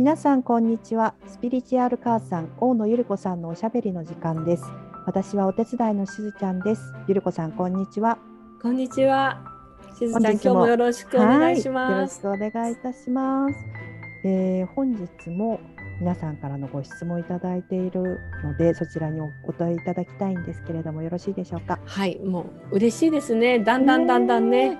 皆さんこんにちは。スピリチュアル母さん大野ゆり子さんのおしゃべりの時間です。私はお手伝いのしずちゃんです。ゆり子さんこんにちは。こんにちは。しずちゃん今日もよろしくお願いします、よろしくお願いいたします、えー、本日も皆さんからのご質問いただいているのでそちらにお答えいただきたいんですけれどもよろしいでしょうか？はいもう嬉しいですね。だんだんだんだんね、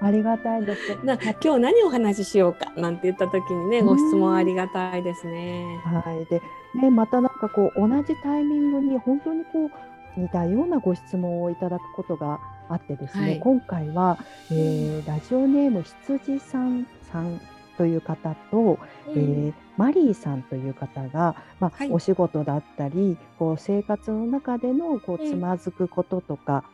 ありがたいです。な今日何お話ししようかなんて言った時にね、ご質問ありがたいですね。はい。で、ね、またなんかこう同じタイミングに本当にこう似たようなご質問をいただくことがあってですね、はい、今回は、えー、ラジオネーム羊さんさんという方と、うん、えー、マリーさんという方が、まあ、はい、お仕事だったりこう生活の中でのこうつまずくこととか、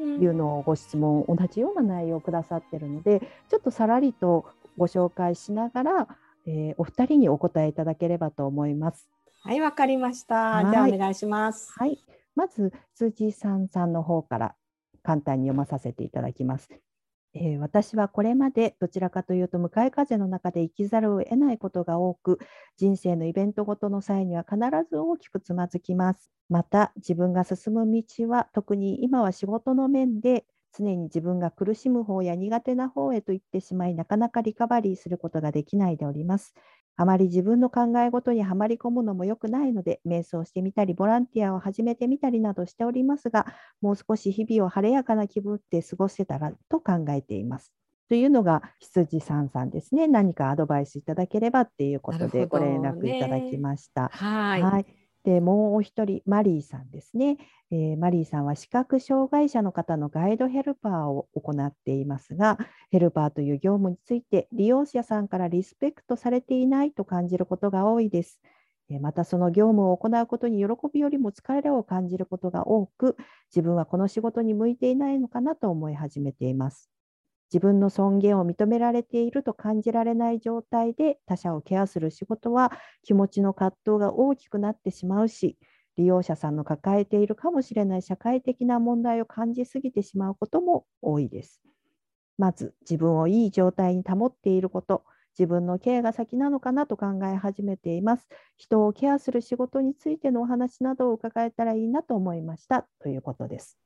いうのをご質問、同じような内容をくださってるのでちょっとさらりとご紹介しながら、えー、お二人にお答えいただければと思います。はい、わかりました。じゃあお願いします。はい、まず辻さんさんの方から簡単に読まさせていただきます。えー、私はこれまでどちらかというと向かい風の中で生きざるを得ないことが多く人生のイベントごとの際には必ず大きくつまずきます。また自分が進む道は特に今は仕事の面で常に自分が苦しむ方や苦手な方へと行ってしまいなかなかリカバリーすることができないでおります。あまり自分の考え事にはまり込むのも良くないので、瞑想してみたり、ボランティアを始めてみたりなどしておりますが、もう少し日々を晴れやかな気分で過ごせたらと考えています。というのが羊さんさんですね。何かアドバイスいただければっていうことでご連絡いただきました。ね、はい、はいでもう一人、マリーさんですね、えー、マリーさんは視覚障害者の方のガイドヘルパーを行っていますが、ヘルパーという業務について利用者さんからリスペクトされていないと感じることが多いです。またその業務を行うことに喜びよりも疲れを感じることが多く、自分はこの仕事に向いていないのかなと思い始めています。自分の尊厳を認められていると感じられない状態で他者をケアする仕事は気持ちの葛藤が大きくなってしまうし利用者さんの抱えているかもしれない社会的な問題を感じすぎてしまうことも多いです。まず自分をいい状態に保っていること自分のケアが先なのかなと考え始めています。人をケアする仕事についてのお話などを伺えたらいいなと思いましたということです。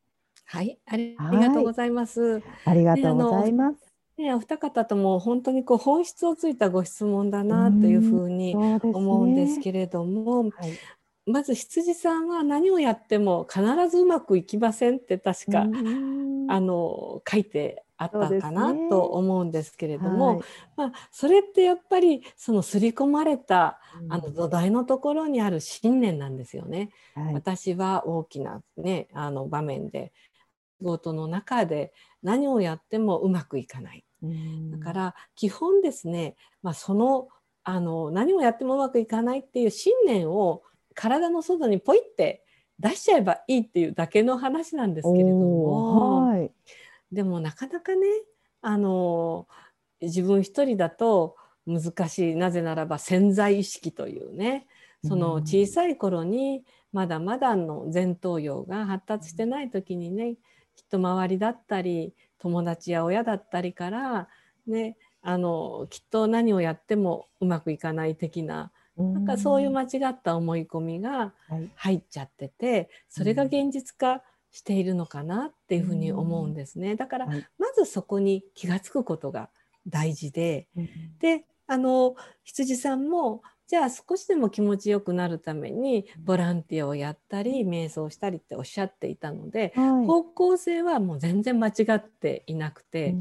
はい、ありがとうございます。ありがとうございます。ね、お二方とも本当にこう本質をついたご質問だなというふうに思うんですけれども、ねはい、まず羊さんは何をやっても必ずうまくいきませんって確かあの書いてあったかなと思うんですけれども、ねはい、まあ、それってやっぱりその刷り込まれたあの土台のところにある信念なんですよね。はい、私は大きな、ね、あの場面で仕事の中で何をやってもうまくいかない。だから基本ですね、まあ、そのあの何をやってもうまくいかないっていう信念を体の外にポイって出しちゃえばいいっていうだけの話なんですけれども、はい、でもなかなかねあの自分一人だと難しいなぜならば潜在意識というねその小さい頃にまだまだの前頭葉が発達してない時にねきっと周りだったり友達や親だったりからねあのきっと何をやってもうまくいかない的ななんかそういう間違った思い込みが入っちゃってて、それが現実化しているのかなっていうふうに思うんですね。だからまずそこに気が付くことが大事で、であの羊さんもじゃあ少しでも気持ちよくなるためにボランティアをやったり瞑想したりっておっしゃっていたので、はい、方向性はもう全然間違っていなくて、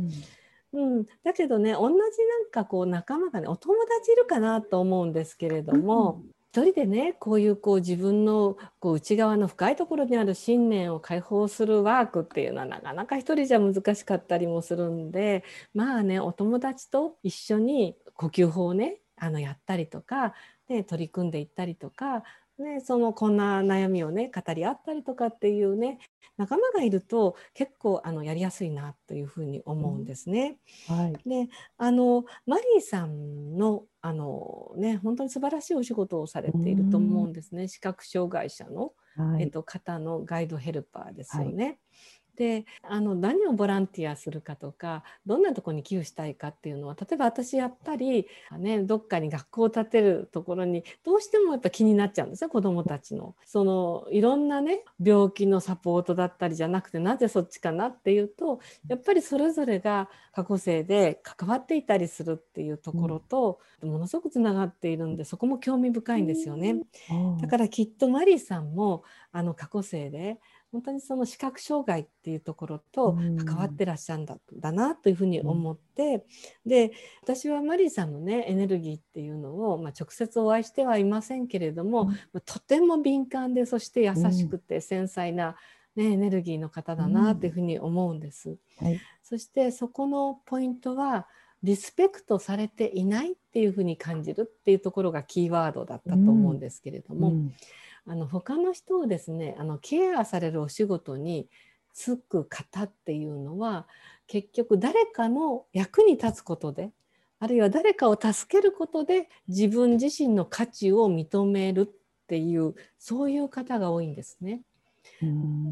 うん、うん、だけどね同じなんかこう仲間がねお友達いるかなと思うんですけれども。うん。一人でねこういうこう自分のこう内側の深いところにある信念を解放するワークっていうのはなかなか一人じゃ難しかったりもするんでまあねお友達と一緒に呼吸法をねあのやったりとか、ね、取り組んでいったりとか、ね、そのこんな悩みをね語り合ったりとかっていうね仲間がいると結構あのやりやすいなというふうに思うんですね。うん。はい、であのマリーさんのあの、ね、本当に素晴らしいお仕事をされていると思うんですね、視覚障害者の、はい、えっと、方のガイドヘルパーですよね。はいであの何をボランティアするかとかどんなとこに寄付したいかっていうのは例えば私やっぱり、ね、どっかに学校を建てるところにどうしてもやっぱ気になっちゃうんですよ子どもたちの。そのいろんなね病気のサポートだったりじゃなくてなぜそっちかなっていうとやっぱりそれぞれが過去生で関わっていたりするっていうところと、ものすごくつながっているんでそこも興味深いんですよね。だからきっとマリーさんもあの過去生で本当にその視覚障害っていうところと関わってらっしゃるんだ,、だなというふうに思って、うん、で私はマリーさんのねエネルギーっていうのを、まあ、直接お会いしてはいませんけれども、うん、とても敏感でそして優しくて繊細な、ね、エネルギーの方だなというふうに思うんです。はい、そしてそこのポイントはリスペクトされていないっていうふうに感じるっていうところがキーワードだったと思うんですけれども。あの他の人をですねあのケアされるお仕事に就く方っていうのは結局誰かの役に立つことであるいは誰かを助けることで自分自身の価値を認めるっていうそういう方が多いんですね。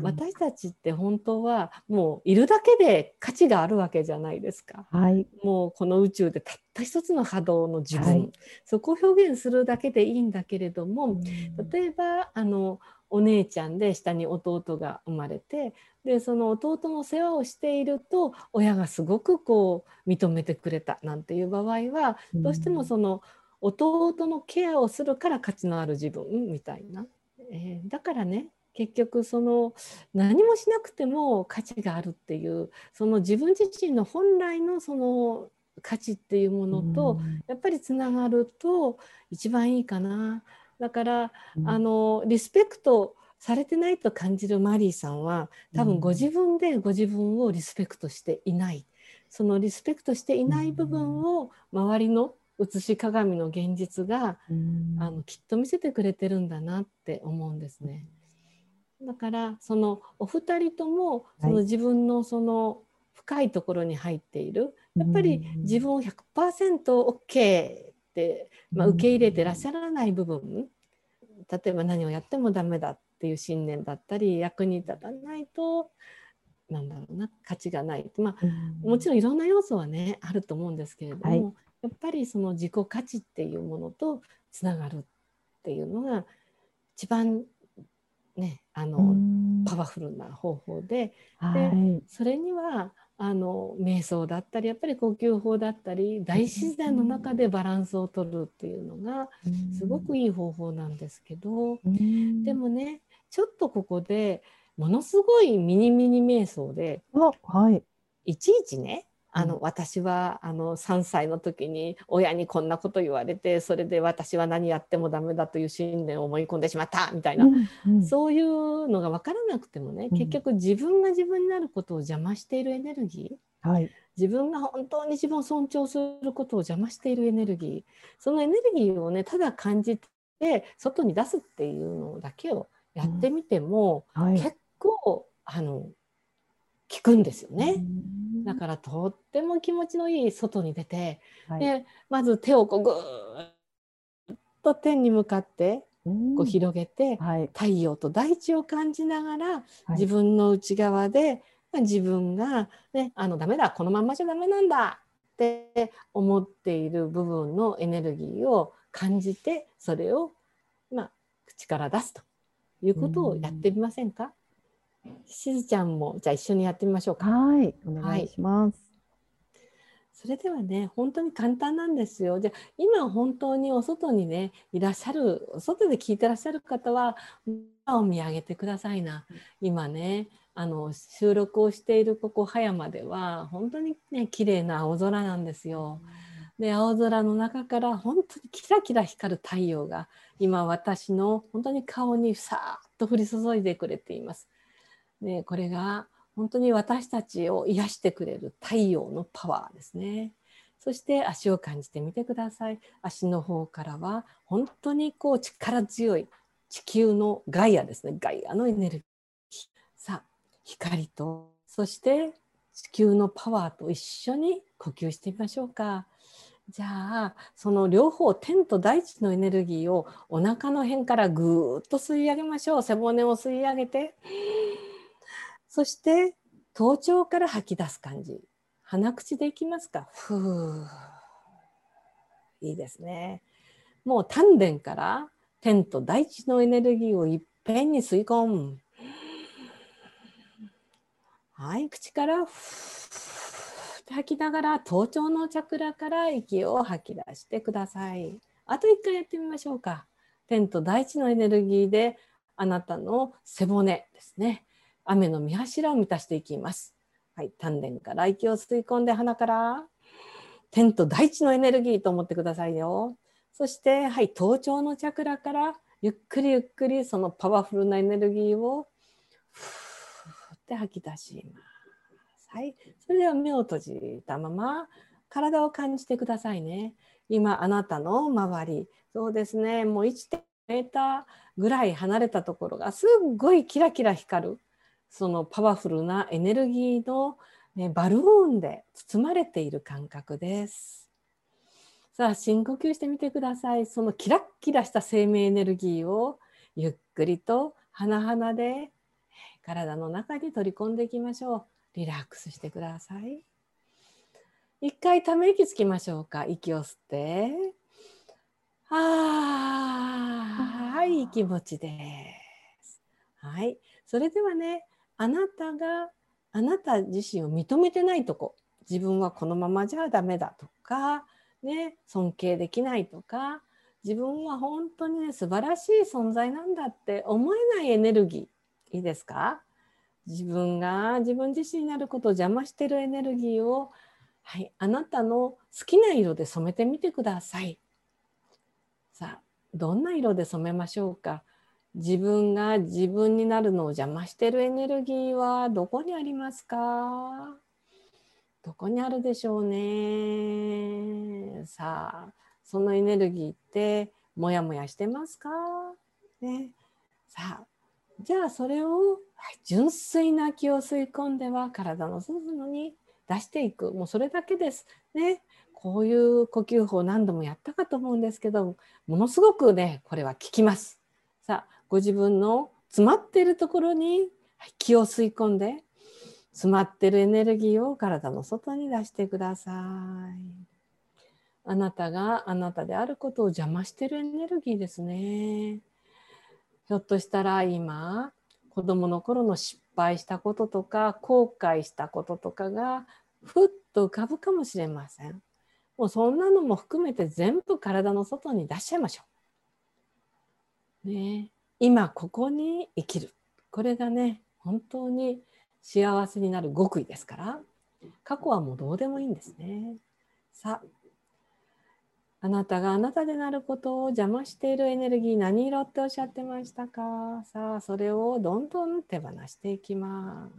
私たちって本当はもういるだけで価値があるわけじゃないですか。はい、もうこの宇宙でたった一つの波動の自分、はい、そこを表現するだけでいいんだけれども例えばあのお姉ちゃんで下に弟が生まれてでその弟の世話をしていると親がすごくこう認めてくれたなんていう場合はどうしてもその弟のケアをするから価値のある自分みたいな。えー、だからね結局その何もしなくても価値があるっていうその自分自身の本来のその価値っていうものとやっぱりつながると一番いいかな。だから、あのリスペクトされてないと感じるマリーさんは多分ご自分でご自分をリスペクトしていない。そのリスペクトしていない部分を周りの写し鏡の現実が、あのきっと見せてくれてるんだなって思うんですね。だからそのお二人ともその自分のその深いところに入っている、やっぱり自分を 100%OK って、まあ、受け入れてらっしゃらない部分。例えば何をやってもダメだっていう信念だったり役に立たないとなんだろうな価値がない、まあ、もちろんいろんな要素はねあると思うんですけれども、はい、やっぱりその自己価値っていうものとつながるっていうのが一番ね、あのパワフルな方法ででそれにはあの瞑想だったりやっぱり呼吸法だったり大自然の中でバランスをとるっていうのがすごくいい方法なんですけどでもねちょっとここでものすごいミニミニ瞑想で、はい、いちいちねあの、私はあの3歳の時に親にこんなこと言われてそれで私は何やってもダメだという信念を思い込んでしまったみたいな、うんうん、そういうのが分からなくてもね結局自分が自分になることを邪魔しているエネルギー、はい、自分が本当に自分を尊重することを邪魔しているエネルギー。そのエネルギーをねただ感じて外に出すっていうのだけをやってみても、うん。はい、結構あの効くんですよね。だからとっても気持ちのいい外に出て、はい、でまず手をこうぐーっと天に向かってこう広げて、はい、太陽と大地を感じながら、自分の内側で自分が、ね、あのダメだこのままじゃダメなんだって思っている部分のエネルギーを感じてそれを、まあ、口から出すということをやってみませんか、しずちゃんもじゃあ一緒にやってみましょうか。はい、お願いします。はいそれではね本当に簡単なんですよ。じゃあ今本当にお外にねいらっしゃる外で聞いてらっしゃる方はを見上げてくださいな。今ねあの収録をしているここ葉山では本当にね綺麗な青空なんですよ。で青空の中から本当にキラキラ光る太陽が今私の本当に顔にさーっと降り注いでくれています。でこれが本当に私たちを癒してくれる太陽のパワーですね。そして足を感じてみてください。足の方からは本当にこう力強い地球のガイアですね。ガイアのエネルギー。さあ、光と、そして地球のパワーと一緒に呼吸してみましょうか。じゃあ、その両方、天と大地のエネルギーをお腹の辺からぐーっと吸い上げましょう。背骨を吸い上げて。そして頭頂から吐き出す感じ。鼻口でいきますか。ふう。いいですね。もう丹田から天と大地のエネルギーをいっぺんに吸い込む。はい口からふっ吐きながら頭頂のチャクラから息を吐き出してください。あと一回やってみましょうか。天と大地のエネルギーであなたの背骨ですね。雨の見柱を満たしていきます。はい、丹田から息を吸い込んで鼻から天と大地のエネルギーと思ってくださいよ。そして、はい、頭頂のチャクラからゆっくりゆっくりそのパワフルなエネルギーをふーって吐き出します。はい、それでは目を閉じたまま体を感じてくださいね。今あなたの周り、そうですね、もう1.5メーターぐらい離れたところがすっごいキラキラ光る。そのパワフルなエネルギーの、ね、バルーンで包まれている感覚です。さあ深呼吸してみてください。そのキラッキラした生命エネルギーをゆっくりと鼻々で体の中に取り込んでいきましょう。リラックスしてください。一回ため息つきましょうか。息を吸って。あはい、気持ちです。はい、それではね、あなたがあなた自身を認めてないとこ。自分はこのままじゃダメだとか、ね、尊敬できないとか。自分は本当にね素晴らしい存在なんだって。思えないエネルギー。いいですか？自分が自分自身になることを邪魔してるエネルギーを、はい、あなたの好きな色で染めてみてください。さあどんな色で染めましょうか？自分が自分になるのを邪魔してるエネルギーはどこにありますか？どこにあるでしょうね？さあそのエネルギーってモヤモヤしてますか？ね。さあじゃあそれを純粋な気を吸い込んでは体の外に出していく。もうそれだけです。ね。こういう呼吸法何度もやったかと思うんですけどものすごくねこれは効きます。さあご自分の詰まっているところに気を吸い込んで詰まってるエネルギーを体の外に出してください。あなたがあなたであることを邪魔してるエネルギーですね。ひょっとしたら今子供の頃の失敗したこととか後悔したこととかがふっと浮かぶかもしれません。もうそんなのも含めて全部体の外に出しちゃいましょう。ね今ここに生きるこれがね本当に幸せになる極意ですから過去はもうどうでもいいんですね。さああなたがあなたでなることを邪魔しているエネルギー何色っておっしゃってましたか？さあそれをどんどん手放していきま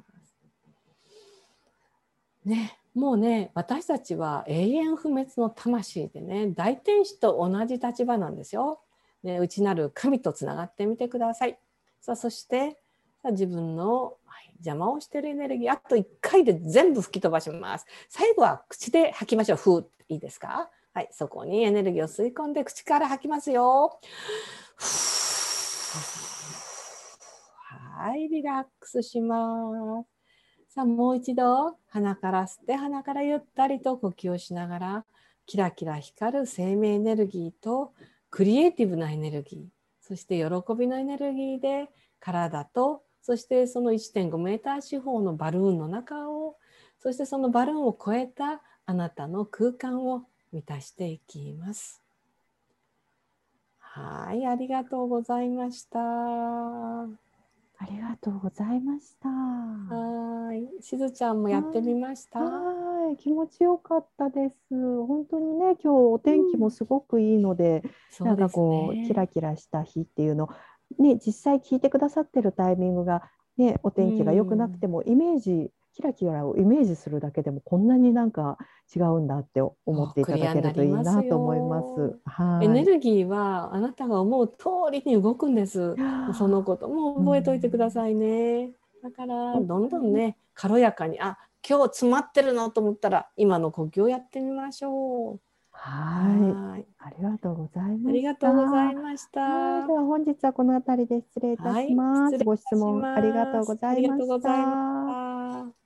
す。ねもうね私たちは永遠不滅の魂でね大天使と同じ立場なんですよ。ね、内なる神とつながってみてください。さあそしてさあ自分の、はい、邪魔をしているエネルギーあと1回で全部吹き飛ばします。最後は口で吐きましょう。ふーいいですか？はい、そこにエネルギーを吸い込んで口から吐きますよ。はい、リラックスします。さあ、もう一度鼻から吸って鼻からゆったりと呼吸をしながらキラキラ光る生命エネルギーとクリエイティブなエネルギーそして喜びのエネルギーで体とそしてその1.5メーター四方のバルーンの中をそしてそのバルーンを超えたあなたの空間を満たしていきます。はい、ありがとうございました。ありがとうございました。はい、しずちゃんもやってみました。い、気持ちよかったです。本当にね、今日お天気もすごくいいので、うん、なんかこう、ね、キラキラした日っていうの、ね、実際聞いてくださってるタイミングが、ね、お天気が良くなくても、うん、イメージ、キラキラをイメージするだけでもこんなになんか違うんだって思っていただけるといいなと思います。はい、エネルギーはあなたが思う通りに動くんです。そのことも覚えておいてくださいね。だからどんどんね軽やかにあ今日詰まってるのと思ったら今の呼吸をやってみましょう。はい。ありがとうございました。ありがとうございました。では本日はこの辺りで失礼いたします。はい、ご質問ありがとうございました。